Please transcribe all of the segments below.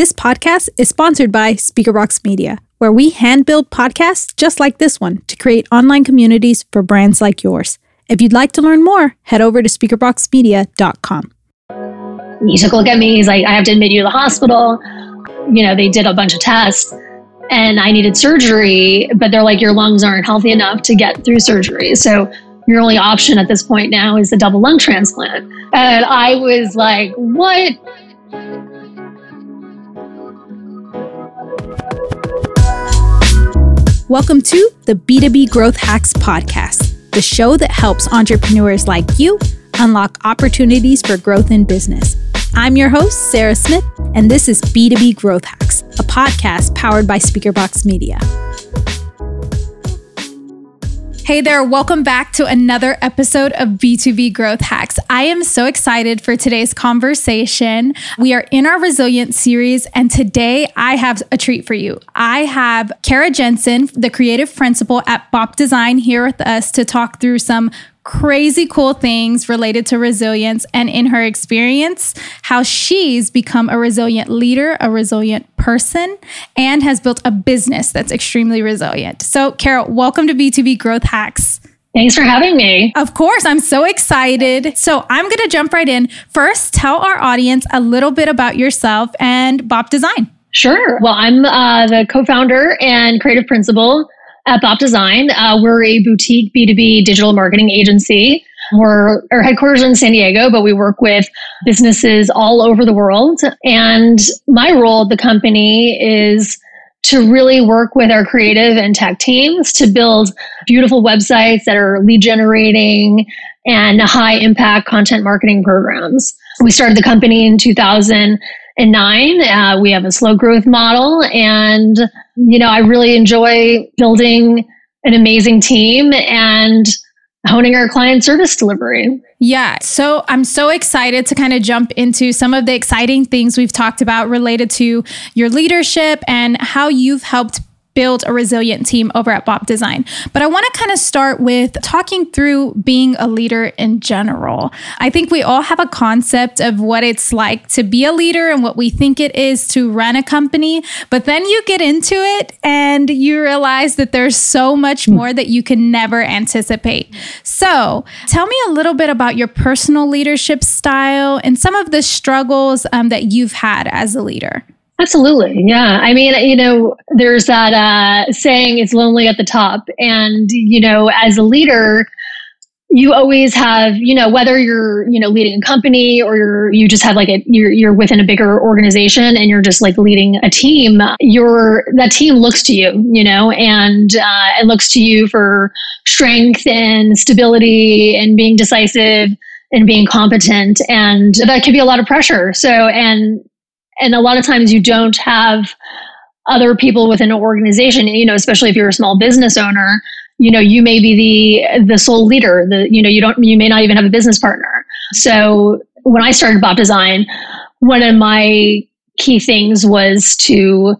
This podcast is sponsored by Speakerbox Media, where we hand build podcasts just like this one to create online communities for brands like yours. If you'd like to learn more, head over to speakerboxmedia.com. He took a look at me. He's like, I have to admit you to the hospital. You know, they did a bunch of tests and I needed surgery, but they're like, your lungs aren't healthy enough to get through surgery. So your only option at this point now is the double lung transplant. And I was like, what? Welcome to the B2B Growth Hacks Podcast, the show that helps entrepreneurs like you unlock opportunities for growth in business. I'm your host, Sarah Smith, and this is B2B Growth Hacks, a podcast powered by Speakerbox Media. Hey there, welcome back to another episode of B2B Growth Hacks. I am so excited for today's conversation. We are in our Resilient series, and today I have a treat for you. I have Kara Jensen, the creative principal at Bop Design, here with us to talk through some crazy cool things related to resilience and in her experience, how she's become a resilient leader, a resilient person, and has built a business that's extremely resilient. So, Kara, welcome to B2B Growth Hacks. Thanks for having me. Of course, I'm so excited. So, I'm going to jump right in. First, tell our audience a little bit about yourself and Bop Design. Sure. Well, I'm uh, the co founder and creative principal at Bop Design. Uh, we're a boutique B2B digital marketing agency. We're our headquarters in San Diego, but we work with businesses all over the world. And my role at the company is to really work with our creative and tech teams to build beautiful websites that are lead generating and high impact content marketing programs. We started the company in 2009. Uh, we have a slow growth model, and you know, I really enjoy building an amazing team and honing our client service delivery. Yeah. So I'm so excited to kind of jump into some of the exciting things we've talked about related to your leadership and how you've helped build a resilient team over at Bop Design. But I want to kind of start with talking through being a leader in general. I think we all have a concept of what it's like to be a leader and what we think it is to run a company. But then you get into it and you realize that there's so much more that you can never anticipate. So tell me a little bit about your personal leadership style and some of the struggles um, that you've had as a leader. Absolutely. Yeah. I mean, you know, there's that uh, saying it's lonely at the top. And, you know, as a leader, you always have, you know, whether you're, you know, leading a company or you're, you just have like a, you're, you're within a bigger organization and you're just like leading a team, your, that team looks to you, you know, and uh, it looks to you for strength and stability and being decisive and being competent. And that can be a lot of pressure. So, and and a lot of times you don't have other people within an organization you know especially if you're a small business owner you know you may be the the sole leader the you know you don't you may not even have a business partner. So when i started bop design one of my key things was to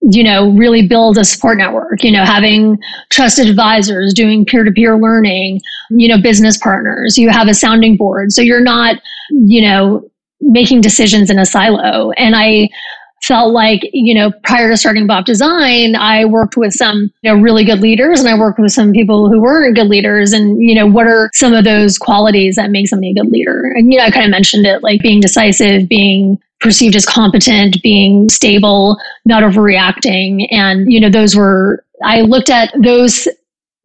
you know really build a support network you know having trusted advisors doing peer-to-peer learning you know business partners. You have a sounding board so you're not you know making decisions in a silo. And I felt like, you know, prior to starting Bop Design, I worked with some, you know, really good leaders and I worked with some people who weren't good leaders. And, you know, what are some of those qualities that make somebody a good leader? And, you know, I kind of mentioned it like being decisive, being perceived as competent, being stable, not overreacting. And, you know, those were, I looked at those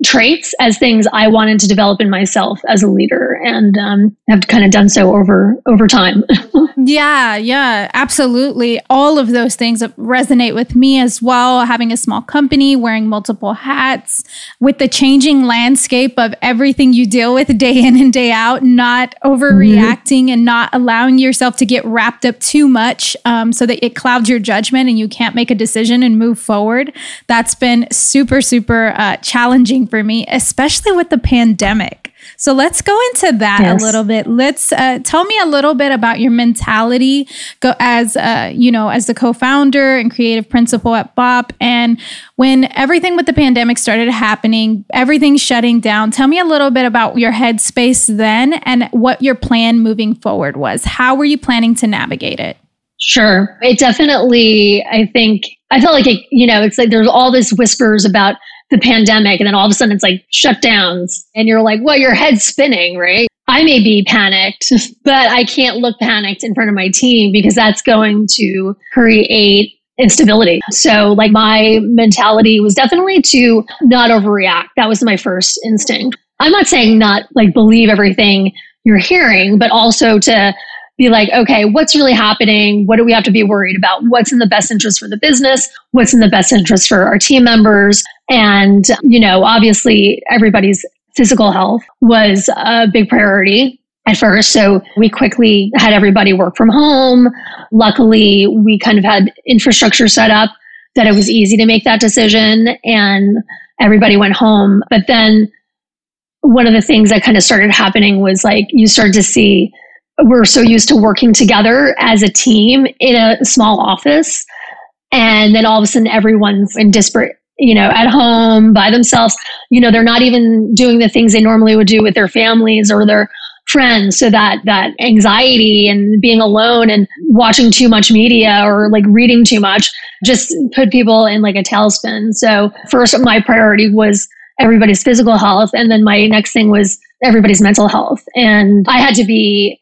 traits as things I wanted to develop in myself as a leader, and um, have kind of done so over over time. yeah, yeah, absolutely. All of those things resonate with me as well. Having a small company, wearing multiple hats, with the changing landscape of everything you deal with day in and day out, not overreacting mm-hmm. and not allowing yourself to get wrapped up too much, um, so that it clouds your judgment and you can't make a decision and move forward. That's been super super uh, challenging for me, especially with the pandemic. So let's go into that yes. a little bit. Let's uh, tell me a little bit about your mentality go as uh, you know as the co-founder and creative principal at Bop, and when everything with the pandemic started happening, everything shutting down. Tell me a little bit about your headspace then and what your plan moving forward was. How were you planning to navigate it? Sure. It definitely, I think, I felt like it, you know, it's like there's all this whispers about the pandemic and then all of a sudden it's like shutdowns and you're like, well, your head's spinning, right? I may be panicked, but I can't look panicked in front of my team because that's going to create instability. So like my mentality was definitely to not overreact. That was my first instinct. I'm not saying not like believe everything you're hearing, but also to be like, okay, what's really happening? What do we have to be worried about? What's in the best interest for the business? What's in the best interest for our team members? And, you know, obviously everybody's physical health was a big priority at first. So we quickly had everybody work from home. Luckily, we kind of had infrastructure set up that it was easy to make that decision and everybody went home. But then one of the things that kind of started happening was like you started to see we're so used to working together as a team in a small office. And then all of a sudden everyone's in disparate, you know, at home by themselves. You know, they're not even doing the things they normally would do with their families or their friends. So that, that anxiety and being alone and watching too much media or like reading too much just put people in like a tailspin. So first, my priority was everybody's physical health. And then my next thing was everybody's mental health. And I had to be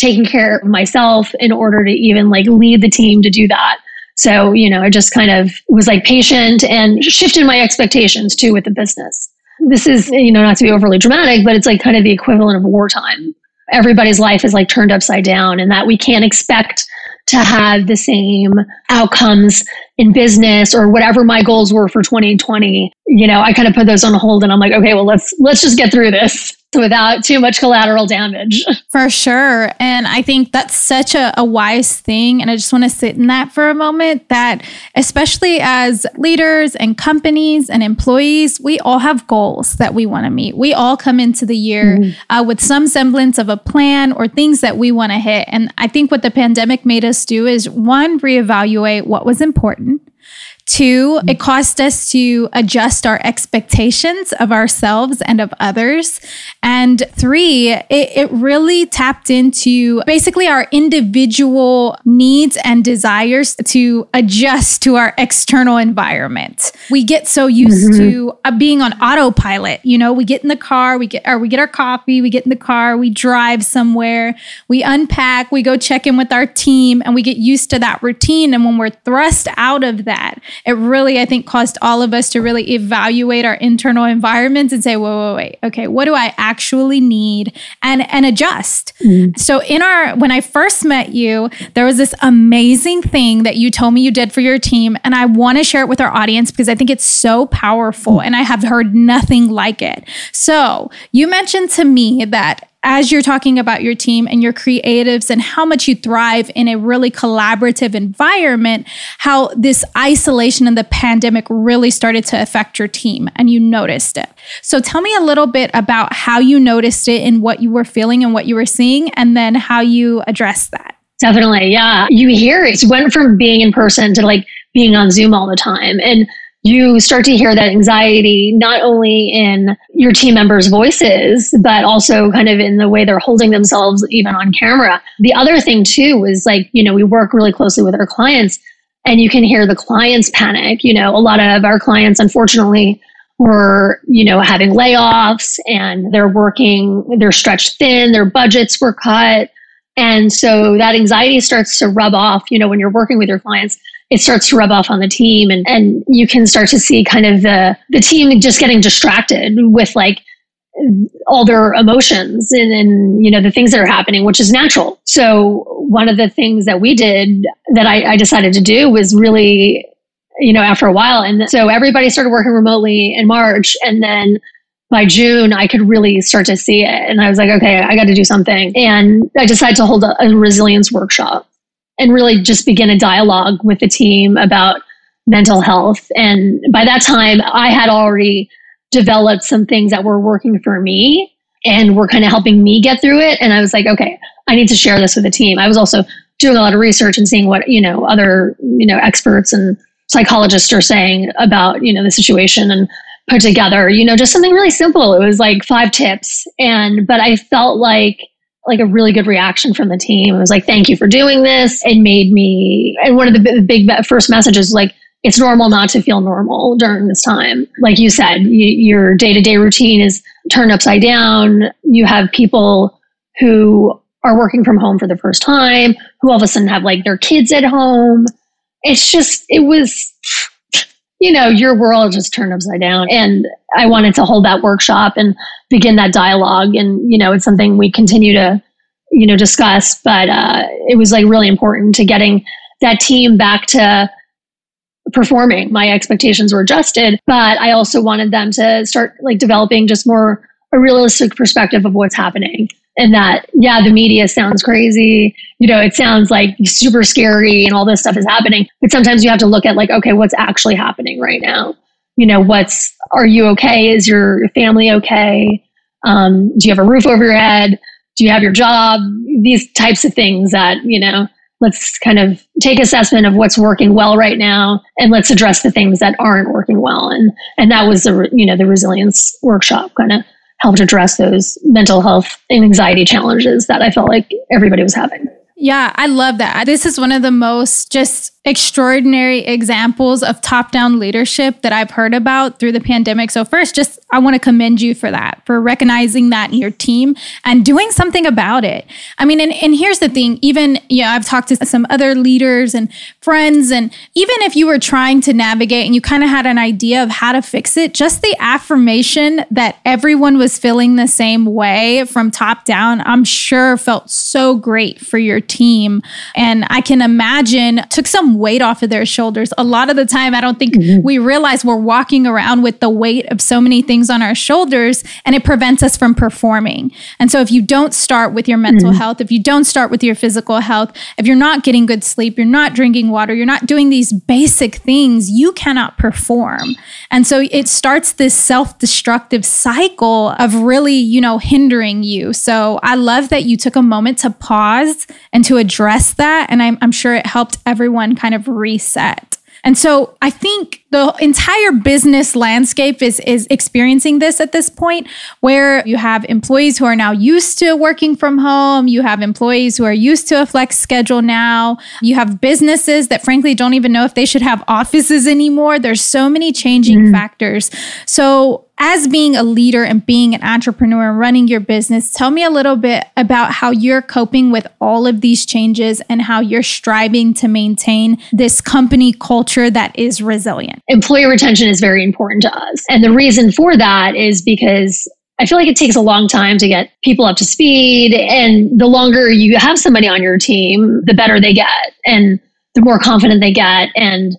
taking care of myself in order to even like lead the team to do that. So, you know, I just kind of was like patient and shifted my expectations too with the business. This is, you know, not to be overly dramatic, but it's like kind of the equivalent of wartime. Everybody's life is like turned upside down and that we can't expect to have the same outcomes in business or whatever my goals were for 2020 you know i kind of put those on hold and i'm like okay well let's let's just get through this without too much collateral damage. For sure. And I think that's such a, a wise thing. And I just want to sit in that for a moment that, especially as leaders and companies and employees, we all have goals that we want to meet. We all come into the year mm-hmm. uh, with some semblance of a plan or things that we want to hit. And I think what the pandemic made us do is one, reevaluate what was important. Two, it caused us to adjust our expectations of ourselves and of others. And three, it, it, really tapped into basically our individual needs and desires to adjust to our external environment. We get so used mm-hmm. to uh, being on autopilot. You know, we get in the car, we get, or we get our coffee, we get in the car, we drive somewhere, we unpack, we go check in with our team, and we get used to that routine. And when we're thrust out of that, it really, I think, caused all of us to really evaluate our internal environments and say, whoa, wait, wait, okay, what do I actually need and and adjust. Mm. So in our when I first met you, there was this amazing thing that you told me you did for your team. And I want to share it with our audience because I think it's so powerful and I have heard nothing like it. So you mentioned to me that as you're talking about your team and your creatives and how much you thrive in a really collaborative environment, how this isolation and the pandemic really started to affect your team and you noticed it. So tell me a little bit about how you noticed it and what you were feeling and what you were seeing, and then how you addressed that. Definitely. Yeah. You hear it. it went from being in person to like being on Zoom all the time. And you start to hear that anxiety not only in your team members' voices, but also kind of in the way they're holding themselves even on camera. The other thing too was like, you know, we work really closely with our clients and you can hear the clients panic. You know, a lot of our clients, unfortunately, were, you know, having layoffs and they're working, they're stretched thin, their budgets were cut. And so that anxiety starts to rub off, you know, when you're working with your clients it starts to rub off on the team and, and you can start to see kind of the, the team just getting distracted with like all their emotions and, and you know the things that are happening which is natural so one of the things that we did that I, I decided to do was really you know after a while and so everybody started working remotely in march and then by June, I could really start to see it. And I was like, okay, I got to do something. And I decided to hold a, a resilience workshop and really just begin a dialogue with the team about mental health. And by that time, I had already developed some things that were working for me and were kind of helping me get through it. And I was like, okay, I need to share this with the team. I was also doing a lot of research and seeing what, you know, other, you know, experts and psychologists are saying about, you know, the situation and put together, you know, just something really simple. It was like five tips. And, but I felt like like a really good reaction from the team. It was like, thank you for doing this. It made me, and one of the big, first messages like, it's normal not to feel normal during this time. Like you said, you, your day to day routine is turned upside down. You have people who are working from home for the first time, who all of a sudden have like their kids at home. It's just, it was, you know, your world just turned upside down. And I wanted to hold that workshop and begin that dialogue. And, you know, it's something we continue to, you know, discuss. But uh, it was like really important to getting that team back to performing. My expectations were adjusted, but I also wanted them to start like developing just more a realistic perspective of what's happening. And that, yeah, the media sounds crazy. You know, it sounds like super scary and all this stuff is happening. But sometimes you have to look at like, okay, what's actually happening right now? You know, what's, are you okay? Is your family okay? Um, do you have a roof over your head? Do you have your job? These types of things that, you know, let's kind of take assessment of what's working well right now and let's address the things that aren't working well and and that was the you know the resilience workshop kind of helped address those mental health and anxiety challenges that i felt like everybody was having yeah, I love that. This is one of the most just extraordinary examples of top down leadership that I've heard about through the pandemic. So, first, just I want to commend you for that, for recognizing that in your team and doing something about it. I mean, and, and here's the thing even, you know, I've talked to some other leaders and friends, and even if you were trying to navigate and you kind of had an idea of how to fix it, just the affirmation that everyone was feeling the same way from top down, I'm sure felt so great for your team. And I can imagine took some weight off of their shoulders. A lot of the time, I don't think mm-hmm. we realize we're walking around with the weight of so many things on our shoulders and it prevents us from performing. And so if you don't start with your mental mm-hmm. health, if you don't start with your physical health, if you're not getting good sleep, you're not drinking water, you're not doing these basic things, you cannot perform. And so it starts this self-destructive cycle of really, you know, hindering you. So I love that you took a moment to pause and and to address that. And I'm, I'm sure it helped everyone kind of reset. And so I think the entire business landscape is is experiencing this at this point where you have employees who are now used to working from home, you have employees who are used to a flex schedule now, you have businesses that frankly don't even know if they should have offices anymore. There's so many changing mm. factors. So as being a leader and being an entrepreneur and running your business, tell me a little bit about how you're coping with all of these changes and how you're striving to maintain this company culture that is resilient. Employee retention is very important to us. And the reason for that is because I feel like it takes a long time to get people up to speed. And the longer you have somebody on your team, the better they get and the more confident they get and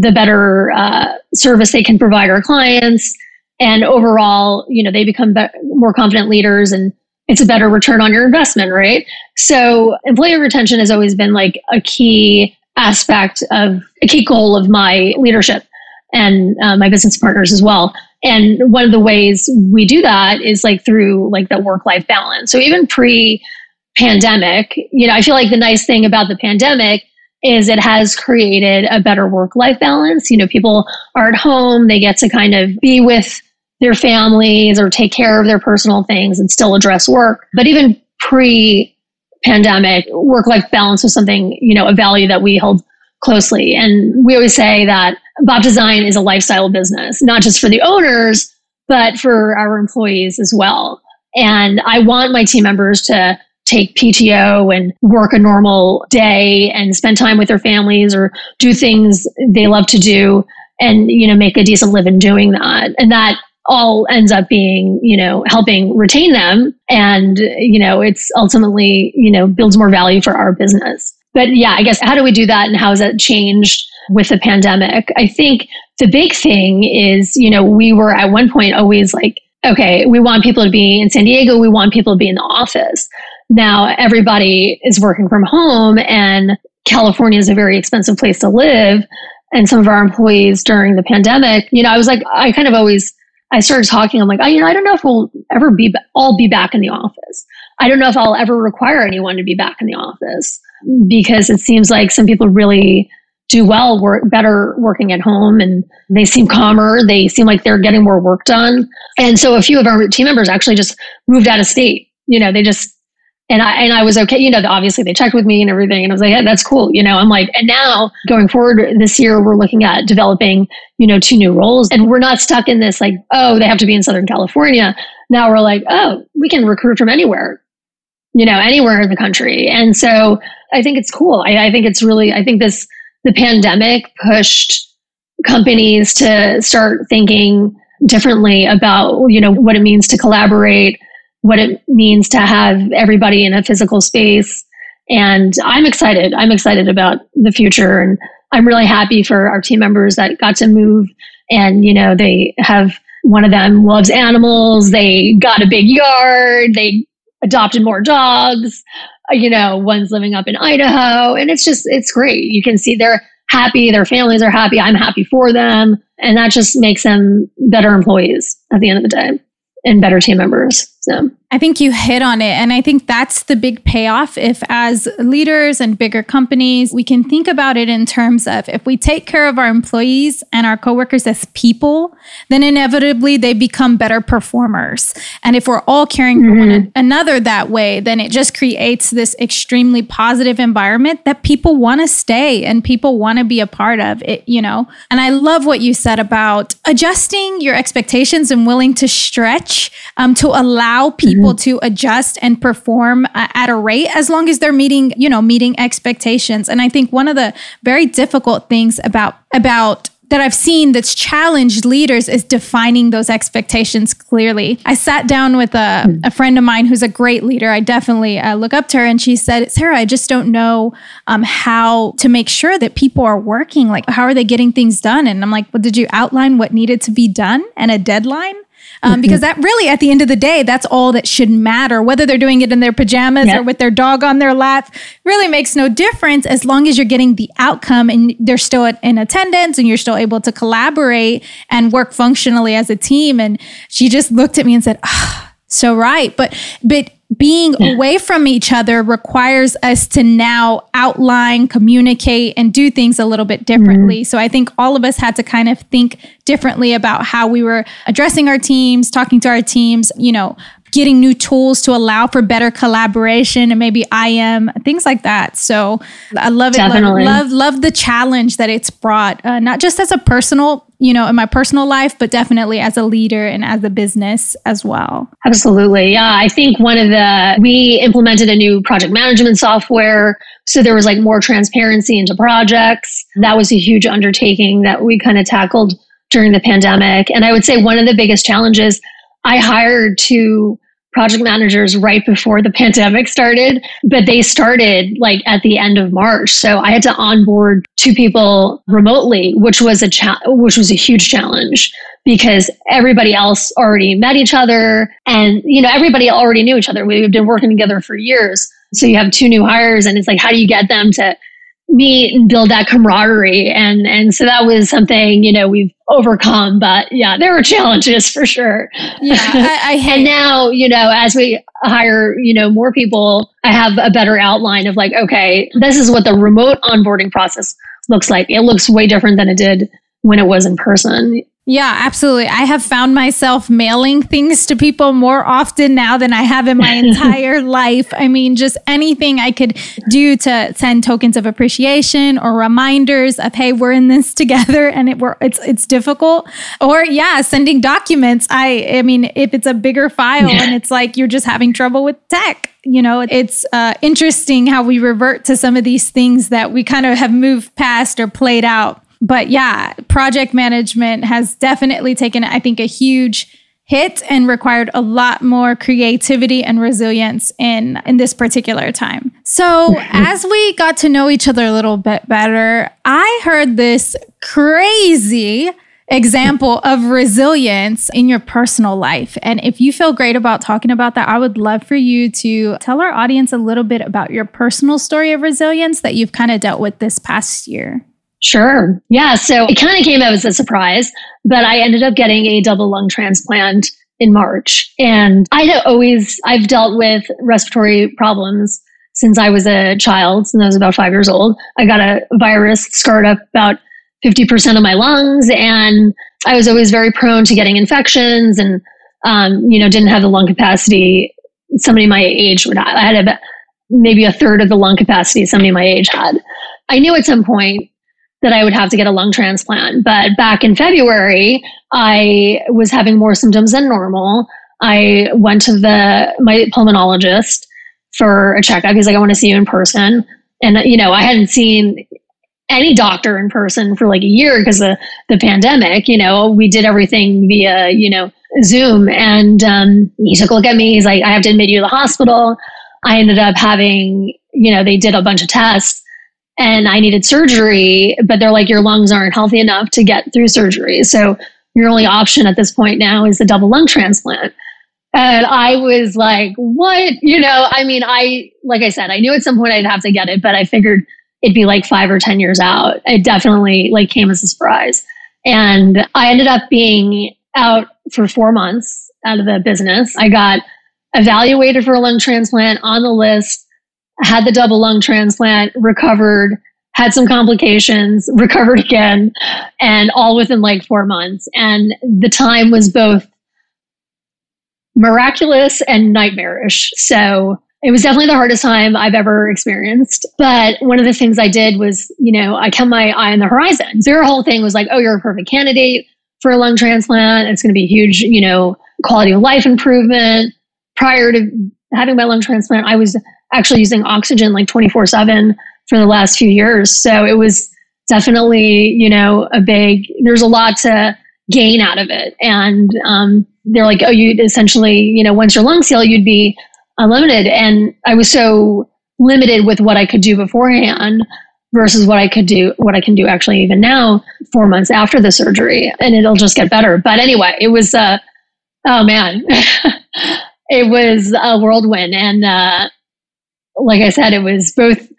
the better uh, service they can provide our clients and overall you know they become be- more confident leaders and it's a better return on your investment right? So employee retention has always been like a key aspect of a key goal of my leadership and uh, my business partners as well. And one of the ways we do that is like through like the work life balance. So even pre pandemic you know i feel like the nice thing about the pandemic is it has created a better work life balance. You know, people are at home, they get to kind of be with their families or take care of their personal things and still address work. But even pre pandemic, work life balance was something, you know, a value that we held closely. And we always say that Bop Design is a lifestyle business, not just for the owners, but for our employees as well. And I want my team members to take PTO and work a normal day and spend time with their families or do things they love to do and, you know, make a decent living doing that. And that all ends up being, you know, helping retain them. And, you know, it's ultimately, you know, builds more value for our business. But yeah, I guess how do we do that and how has that changed with the pandemic? I think the big thing is, you know, we were at one point always like, okay, we want people to be in San Diego, we want people to be in the office now everybody is working from home and California is a very expensive place to live. And some of our employees during the pandemic, you know, I was like, I kind of always, I started talking. I'm like, oh, you know, I don't know if we'll ever be all be back in the office. I don't know if I'll ever require anyone to be back in the office because it seems like some people really do well, work better working at home and they seem calmer. They seem like they're getting more work done. And so a few of our team members actually just moved out of state. You know, they just and I and I was okay. You know, obviously they checked with me and everything, and I was like, yeah, that's cool. You know, I'm like, and now going forward this year, we're looking at developing, you know, two new roles, and we're not stuck in this like, oh, they have to be in Southern California. Now we're like, oh, we can recruit from anywhere, you know, anywhere in the country, and so I think it's cool. I, I think it's really, I think this the pandemic pushed companies to start thinking differently about, you know, what it means to collaborate what it means to have everybody in a physical space. And I'm excited. I'm excited about the future. And I'm really happy for our team members that got to move. And, you know, they have one of them loves animals. They got a big yard. They adopted more dogs. Uh, you know, one's living up in Idaho. And it's just, it's great. You can see they're happy. Their families are happy. I'm happy for them. And that just makes them better employees at the end of the day and better team members. So I think you hit on it. And I think that's the big payoff. If, as leaders and bigger companies, we can think about it in terms of if we take care of our employees and our coworkers as people, then inevitably they become better performers. And if we're all caring mm-hmm. for one mm-hmm. another that way, then it just creates this extremely positive environment that people want to stay and people want to be a part of it, you know? And I love what you said about adjusting your expectations and willing to stretch um, to allow people mm-hmm. to adjust and perform uh, at a rate as long as they're meeting, you know, meeting expectations. And I think one of the very difficult things about about that I've seen that's challenged leaders is defining those expectations clearly. I sat down with a, a friend of mine who's a great leader. I definitely uh, look up to her, and she said, Sarah, I just don't know um, how to make sure that people are working. Like, how are they getting things done? And I'm like, well, did you outline what needed to be done and a deadline? Um, because that really, at the end of the day, that's all that should matter. Whether they're doing it in their pajamas yep. or with their dog on their lap, really makes no difference as long as you're getting the outcome and they're still in attendance and you're still able to collaborate and work functionally as a team. And she just looked at me and said, oh, "So right," but but being away from each other requires us to now outline, communicate, and do things a little bit differently. Mm-hmm. So I think all of us had to kind of think differently about how we were addressing our teams, talking to our teams, you know, getting new tools to allow for better collaboration and maybe IM things like that. So I love it. Definitely. Love, love, love the challenge that it's brought, uh, not just as a personal, you know, in my personal life, but definitely as a leader and as a business as well. Absolutely. Yeah. I think one of the, we implemented a new project management software. So there was like more transparency into projects. That was a huge undertaking that we kind of tackled during the pandemic. And I would say one of the biggest challenges I hired two project managers right before the pandemic started, but they started like at the end of March. So I had to onboard two people remotely, which was a cha- which was a huge challenge because everybody else already met each other and you know everybody already knew each other. We've been working together for years. So you have two new hires and it's like how do you get them to meet and build that camaraderie. And and so that was something you know we've overcome. But yeah there were challenges for sure. Yeah I, I and now you know as we hire you know more people i have a better outline of like okay this is what the remote onboarding process looks like. It looks way different than it did when it was in person yeah, absolutely. I have found myself mailing things to people more often now than I have in my entire life. I mean, just anything I could do to send tokens of appreciation or reminders of, hey, we're in this together and it, we're, it's it's difficult. Or yeah, sending documents. I I mean, if it's a bigger file yeah. and it's like you're just having trouble with tech, you know, it's uh, interesting how we revert to some of these things that we kind of have moved past or played out but yeah, project management has definitely taken, I think, a huge hit and required a lot more creativity and resilience in in this particular time. So, as we got to know each other a little bit better, I heard this crazy example of resilience in your personal life. And if you feel great about talking about that, I would love for you to tell our audience a little bit about your personal story of resilience that you've kind of dealt with this past year. Sure. Yeah. So it kind of came out as a surprise, but I ended up getting a double lung transplant in March. And I always, I've dealt with respiratory problems since I was a child, since I was about five years old. I got a virus scarred up about 50% of my lungs. And I was always very prone to getting infections and, um, you know, didn't have the lung capacity somebody my age would have. I had a, maybe a third of the lung capacity somebody my age had. I knew at some point that I would have to get a lung transplant. But back in February, I was having more symptoms than normal. I went to the my pulmonologist for a checkup. He's like, I want to see you in person. And you know, I hadn't seen any doctor in person for like a year because of the pandemic. You know, we did everything via, you know, Zoom. And um, he took a look at me. He's like, I have to admit you to the hospital. I ended up having, you know, they did a bunch of tests and I needed surgery, but they're like, your lungs aren't healthy enough to get through surgery. So your only option at this point now is the double lung transplant. And I was like, what? You know, I mean, I, like I said, I knew at some point I'd have to get it, but I figured it'd be like five or 10 years out. It definitely like came as a surprise. And I ended up being out for four months out of the business. I got evaluated for a lung transplant on the list, had the double lung transplant, recovered, had some complications, recovered again, and all within like four months. And the time was both miraculous and nightmarish. So it was definitely the hardest time I've ever experienced. But one of the things I did was, you know, I kept my eye on the horizon. Their whole thing was like, oh, you're a perfect candidate for a lung transplant. It's going to be huge, you know, quality of life improvement. Prior to having my lung transplant, I was actually using oxygen like 24 7 for the last few years. So it was definitely, you know, a big, there's a lot to gain out of it. And um, they're like, oh, you'd essentially, you know, once your lungs heal, you'd be unlimited. And I was so limited with what I could do beforehand versus what I could do, what I can do actually even now, four months after the surgery, and it'll just get better. But anyway, it was, uh, oh man, it was a whirlwind. And uh, like I said, it was both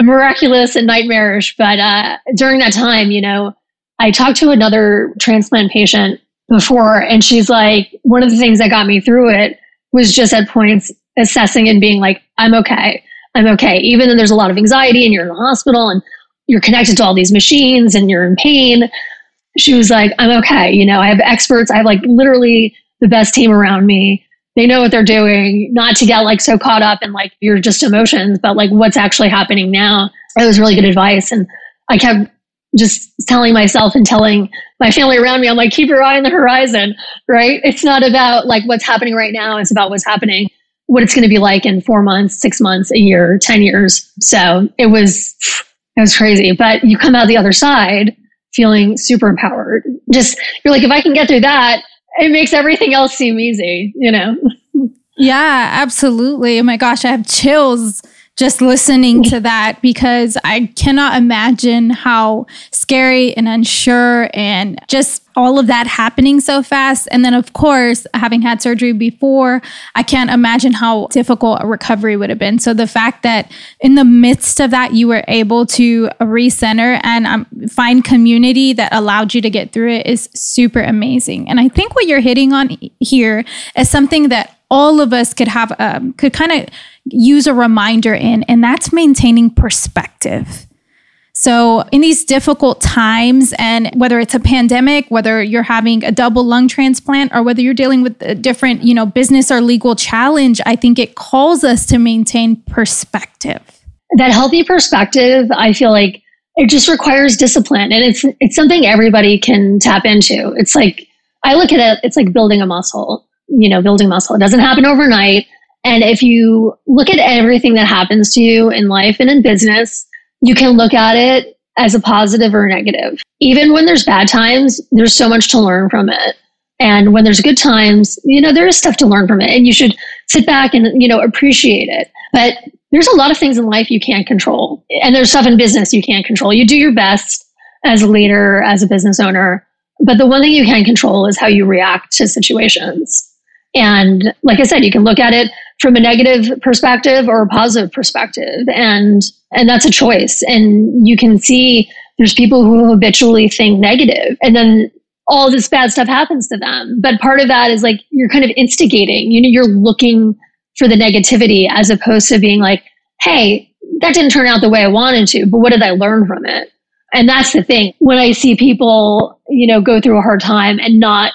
miraculous and nightmarish. But uh, during that time, you know, I talked to another transplant patient before, and she's like, one of the things that got me through it was just at points assessing and being like, I'm okay. I'm okay. Even though there's a lot of anxiety and you're in the hospital and you're connected to all these machines and you're in pain. She was like, I'm okay. You know, I have experts. I have like literally the best team around me. They know what they're doing, not to get like so caught up in like your just emotions, but like what's actually happening now. It was really good advice. And I kept just telling myself and telling my family around me, I'm like, keep your eye on the horizon, right? It's not about like what's happening right now. It's about what's happening what it's going to be like in four months, six months, a year, 10 years. So it was, it was crazy. But you come out the other side feeling super empowered. Just, you're like, if I can get through that, it makes everything else seem easy, you know? Yeah, absolutely. Oh my gosh, I have chills just listening to that because I cannot imagine how scary and unsure and just all of that happening so fast. And then, of course, having had surgery before, I can't imagine how difficult a recovery would have been. So, the fact that in the midst of that, you were able to recenter and um, find community that allowed you to get through it is super amazing. And I think what you're hitting on here is something that all of us could have, um, could kind of use a reminder in, and that's maintaining perspective. So, in these difficult times, and whether it's a pandemic, whether you're having a double lung transplant, or whether you're dealing with a different, you know, business or legal challenge, I think it calls us to maintain perspective. That healthy perspective, I feel like it just requires discipline, and it's it's something everybody can tap into. It's like I look at it, it's like building a muscle. You know, building muscle. It doesn't happen overnight. And if you look at everything that happens to you in life and in business, you can look at it as a positive or a negative. Even when there's bad times, there's so much to learn from it. And when there's good times, you know, there is stuff to learn from it and you should sit back and, you know, appreciate it. But there's a lot of things in life you can't control. And there's stuff in business you can't control. You do your best as a leader, as a business owner. But the one thing you can control is how you react to situations. And like I said, you can look at it from a negative perspective or a positive perspective. And and that's a choice. And you can see there's people who habitually think negative and then all this bad stuff happens to them. But part of that is like you're kind of instigating, you know, you're looking for the negativity as opposed to being like, hey, that didn't turn out the way I wanted to, but what did I learn from it? And that's the thing. When I see people, you know, go through a hard time and not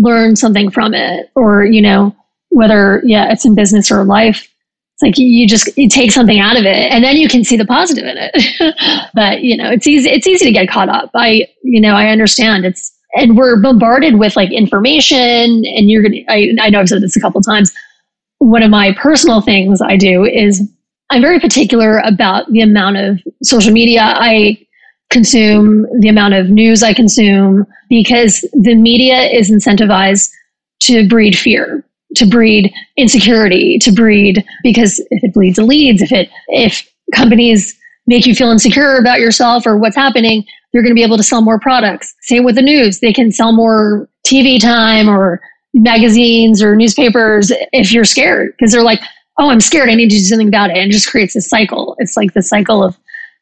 learn something from it or, you know, whether, yeah, it's in business or life. It's like you just you take something out of it and then you can see the positive in it. but, you know, it's easy it's easy to get caught up. I, you know, I understand it's and we're bombarded with like information and you're gonna I, I know I've said this a couple times. One of my personal things I do is I'm very particular about the amount of social media I consume, the amount of news I consume, because the media is incentivized to breed fear, to breed insecurity, to breed because if it bleeds, it leads. If it if companies make you feel insecure about yourself or what's happening, you're going to be able to sell more products. Same with the news; they can sell more TV time or magazines or newspapers if you're scared because they're like, "Oh, I'm scared. I need to do something about it," and it just creates a cycle. It's like the cycle of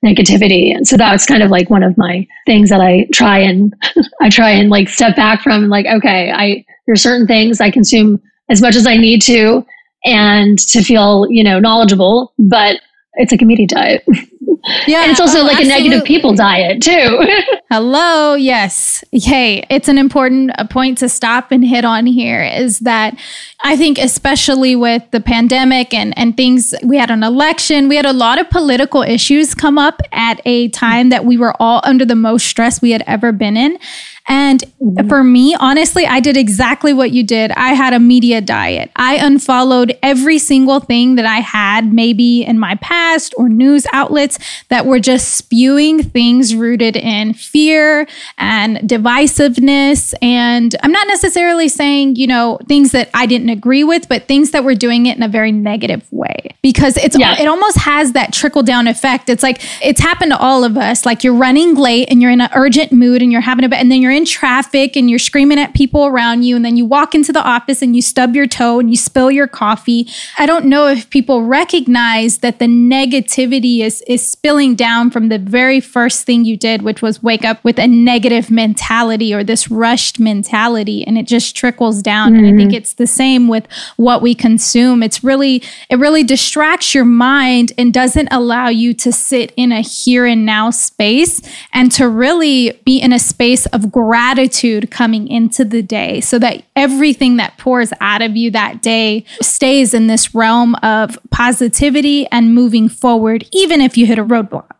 negativity. And so that's kind of like one of my things that I try and I try and like step back from like, okay, I there's certain things I consume as much as I need to and to feel, you know, knowledgeable, but it's like a media diet. Yeah. and it's also oh, like absolutely. a negative people diet too. Hello. Yes. Hey, it's an important uh, point to stop and hit on here is that I think, especially with the pandemic and, and things, we had an election, we had a lot of political issues come up at a time that we were all under the most stress we had ever been in. And mm-hmm. for me, honestly, I did exactly what you did. I had a media diet. I unfollowed every single thing that I had, maybe in my past or news outlets that were just spewing things rooted in fear and divisiveness. And I'm not necessarily saying, you know, things that I didn't agree with, but things that were doing it in a very negative way because it's yeah. it almost has that trickle down effect. It's like it's happened to all of us. Like you're running late and you're in an urgent mood and you're having a bit, and then you're in traffic and you're screaming at people around you and then you walk into the office and you stub your toe and you spill your coffee. I don't know if people recognize that the negativity is is spilling down from the very first thing you did, which was wake up with a negative mentality or this rushed mentality and it just trickles down. Mm-hmm. And I think mm-hmm. it's the same with what we consume. It's really it really distracts your mind and doesn't allow you to sit in a here and now space and to really be in a space of growth gratitude coming into the day so that everything that pours out of you that day stays in this realm of positivity and moving forward, even if you hit a roadblock.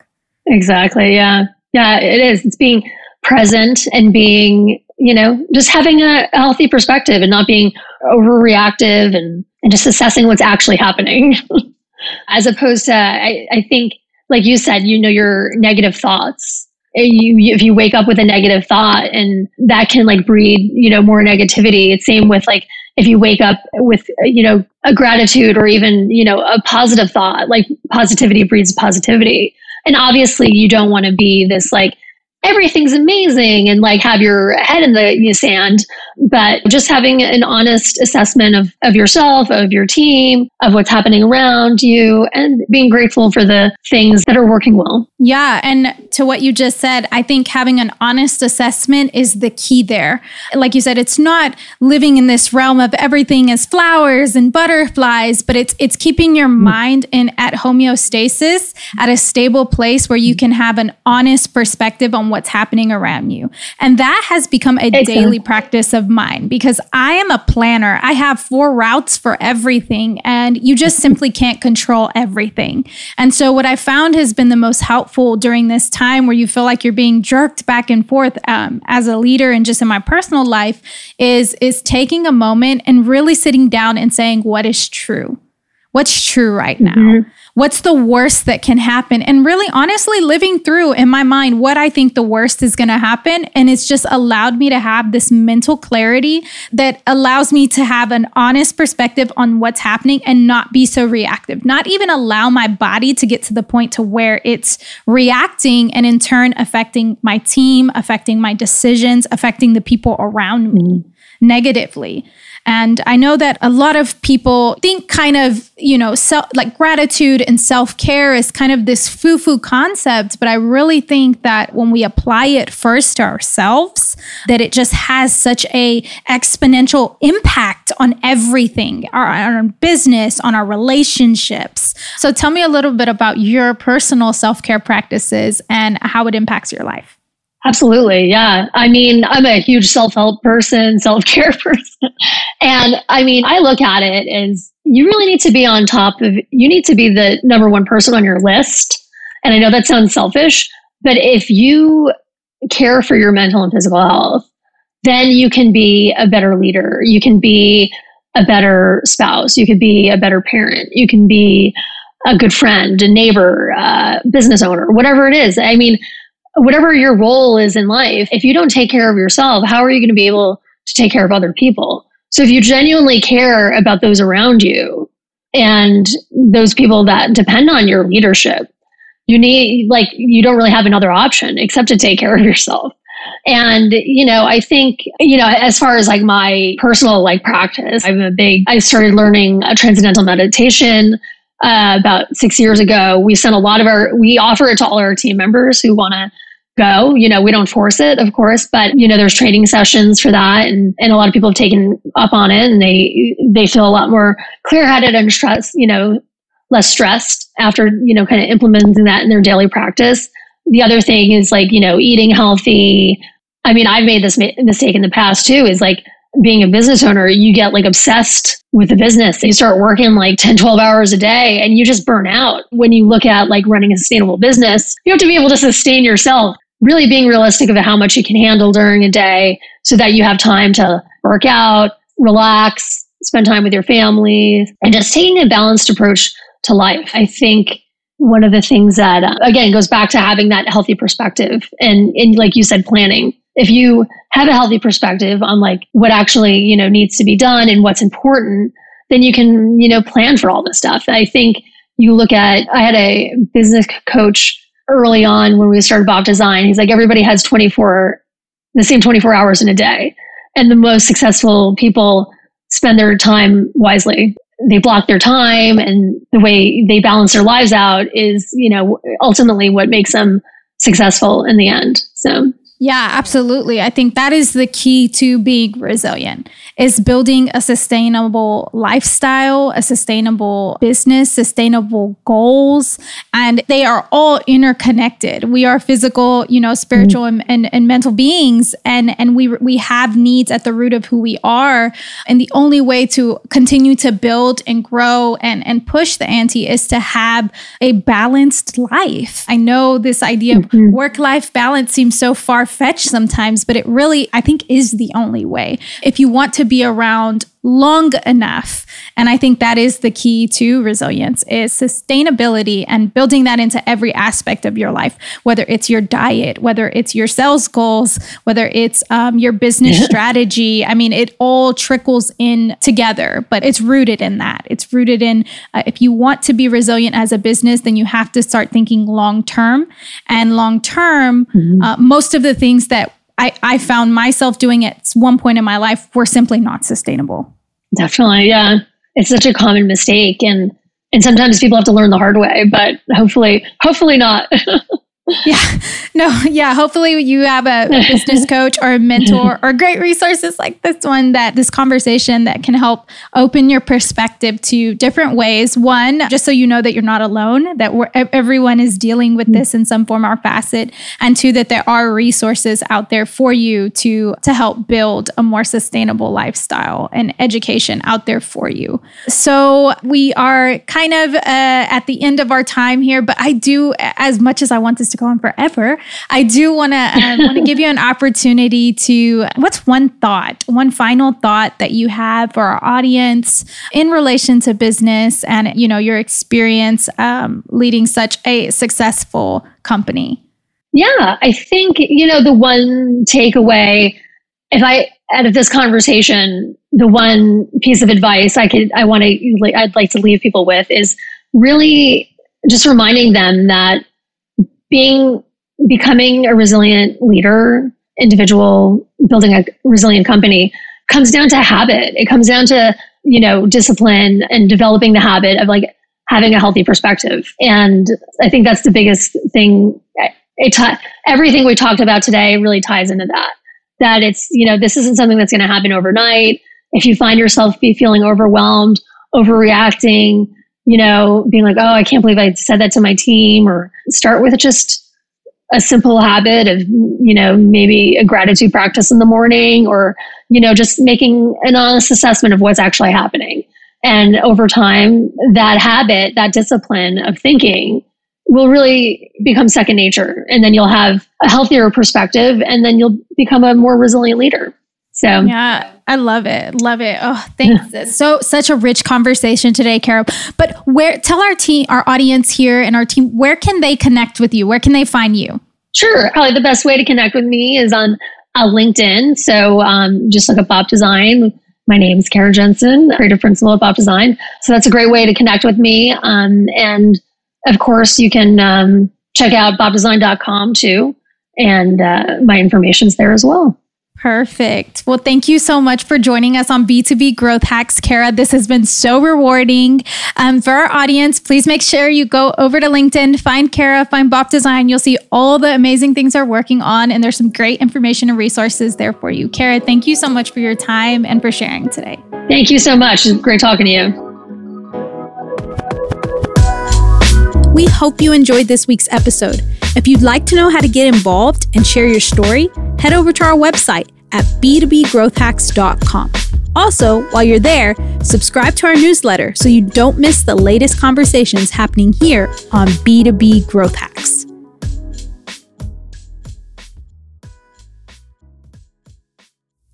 Exactly. Yeah. Yeah, it is. It's being present and being, you know, just having a healthy perspective and not being overreactive and, and just assessing what's actually happening. As opposed to, I, I think, like you said, you know, your negative thoughts you, if you wake up with a negative thought and that can like breed you know more negativity. It's same with like if you wake up with you know a gratitude or even you know a positive thought like positivity breeds positivity. And obviously you don't want to be this like everything's amazing and like have your head in the you know, sand. But just having an honest assessment of, of yourself of your team of what's happening around you and being grateful for the things that are working well. Yeah and to what you just said i think having an honest assessment is the key there. Like you said it's not living in this realm of everything is flowers and butterflies but it's it's keeping your mm. mind in at homeostasis at a stable place where you can have an honest perspective on what's happening around you. And that has become a exactly. daily practice of mine because I am a planner. I have four routes for everything, and you just simply can't control everything. And so, what I found has been the most helpful during this time where you feel like you're being jerked back and forth um, as a leader and just in my personal life is, is taking a moment and really sitting down and saying, What is true? What's true right now? Mm-hmm. What's the worst that can happen? And really, honestly, living through in my mind what I think the worst is going to happen. And it's just allowed me to have this mental clarity that allows me to have an honest perspective on what's happening and not be so reactive, not even allow my body to get to the point to where it's reacting and in turn affecting my team, affecting my decisions, affecting the people around me negatively. And I know that a lot of people think kind of, you know, self, like gratitude and self care is kind of this foo foo concept. But I really think that when we apply it first to ourselves, that it just has such a exponential impact on everything, our, our business, on our relationships. So tell me a little bit about your personal self care practices and how it impacts your life. Absolutely. Yeah. I mean, I'm a huge self help person, self care person. And I mean, I look at it as you really need to be on top of, you need to be the number one person on your list. And I know that sounds selfish, but if you care for your mental and physical health, then you can be a better leader. You can be a better spouse. You could be a better parent. You can be a good friend, a neighbor, uh, business owner, whatever it is. I mean, whatever your role is in life, if you don't take care of yourself, how are you going to be able to take care of other people? So if you genuinely care about those around you and those people that depend on your leadership, you need, like, you don't really have another option except to take care of yourself. And, you know, I think, you know, as far as like my personal like practice, I'm a big, I started learning a transcendental meditation uh, about six years ago. We sent a lot of our, we offer it to all our team members who want to go. You know, we don't force it, of course, but you know, there's training sessions for that, and and a lot of people have taken up on it, and they they feel a lot more clear headed and stressed. You know, less stressed after you know, kind of implementing that in their daily practice. The other thing is like you know, eating healthy. I mean, I've made this mistake in the past too. Is like being a business owner, you get like obsessed with the business. You start working like 10, 12 hours a day and you just burn out. When you look at like running a sustainable business, you have to be able to sustain yourself really being realistic about how much you can handle during a day so that you have time to work out, relax, spend time with your family, and just taking a balanced approach to life. I think one of the things that, uh, again, goes back to having that healthy perspective and, and, like you said, planning. If you have a healthy perspective on like what actually, you know, needs to be done and what's important, then you can, you know, plan for all this stuff. I think you look at, I had a business coach early on when we started Bop Design. He's like, everybody has 24, the same 24 hours in a day. And the most successful people spend their time wisely. They block their time and the way they balance their lives out is, you know, ultimately what makes them successful in the end. So yeah, absolutely. I think that is the key to being resilient is building a sustainable lifestyle, a sustainable business, sustainable goals, and they are all interconnected. We are physical, you know, spiritual mm-hmm. and, and, and mental beings and and we we have needs at the root of who we are. And the only way to continue to build and grow and and push the ante is to have a balanced life. I know this idea mm-hmm. of work-life balance seems so far fetched sometimes, but it really, I think, is the only way. If you want to be around long enough. And i think that is the key to resilience is sustainability and building that into every aspect of your life whether it's your diet whether it's your sales goals whether it's um, your business strategy. I mean it all trickles in together but it's rooted in that. It's rooted in uh, if you want to be resilient as a business then you have to start thinking long term. And long term mm-hmm. uh, most of the things that I, I found myself doing at one point in my life were simply not sustainable. Definitely. Yeah. It's such a common mistake. And, and sometimes people have to learn the hard way, but hopefully, hopefully not. yeah. No yeah hopefully you have a, business coach or a mentor or great resources like this one that this conversation that can help open your perspective to different ways. One just so you know that you're not alone that everyone is dealing with this in some form or facet. And two that there are resources out there for you to to help build a more sustainable lifestyle and education out there for you. So we are kind of uh, at the end of our time here but i do as much as i want this to go on forever. I do want to uh, want to give you an opportunity to. What's one thought, one final thought that you have for our audience in relation to business and you know your experience um, leading such a successful company? Yeah, I think you know the one takeaway. If I out of this conversation, the one piece of advice I could I want to I'd like to leave people with is really just reminding them that being becoming a resilient leader, individual, building a resilient company comes down to habit. It comes down to, you know, discipline and developing the habit of like having a healthy perspective. And I think that's the biggest thing. It t- everything we talked about today really ties into that. That it's, you know, this isn't something that's going to happen overnight. If you find yourself be feeling overwhelmed, overreacting, you know, being like, oh, I can't believe I said that to my team, or start with just a simple habit of, you know, maybe a gratitude practice in the morning or, you know, just making an honest assessment of what's actually happening. And over time, that habit, that discipline of thinking will really become second nature. And then you'll have a healthier perspective and then you'll become a more resilient leader. So yeah, I love it. Love it. Oh, thanks. Yeah. So such a rich conversation today, Carol. But where tell our team, our audience here and our team, where can they connect with you? Where can they find you? Sure. Probably the best way to connect with me is on uh, LinkedIn. So um, just look up Bop Design. My name is Kara Jensen, creative principal at Bop Design. So that's a great way to connect with me. Um, and of course, you can um, check out bopdesign.com too. And uh, my information's there as well. Perfect. Well, thank you so much for joining us on B2B Growth Hacks, Kara. This has been so rewarding. Um, for our audience, please make sure you go over to LinkedIn, find Kara, find Bop Design. You'll see all the amazing things they're working on, and there's some great information and resources there for you. Kara, thank you so much for your time and for sharing today. Thank you so much. It's great talking to you. We hope you enjoyed this week's episode. If you'd like to know how to get involved and share your story, head over to our website at b2bgrowthhacks.com. Also, while you're there, subscribe to our newsletter so you don't miss the latest conversations happening here on B2B Growth Hacks.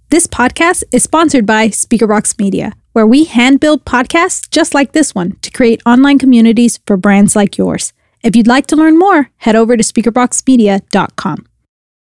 This podcast is sponsored by Speakerbox Media, where we hand build podcasts just like this one to create online communities for brands like yours. If you'd like to learn more, head over to speakerboxmedia.com.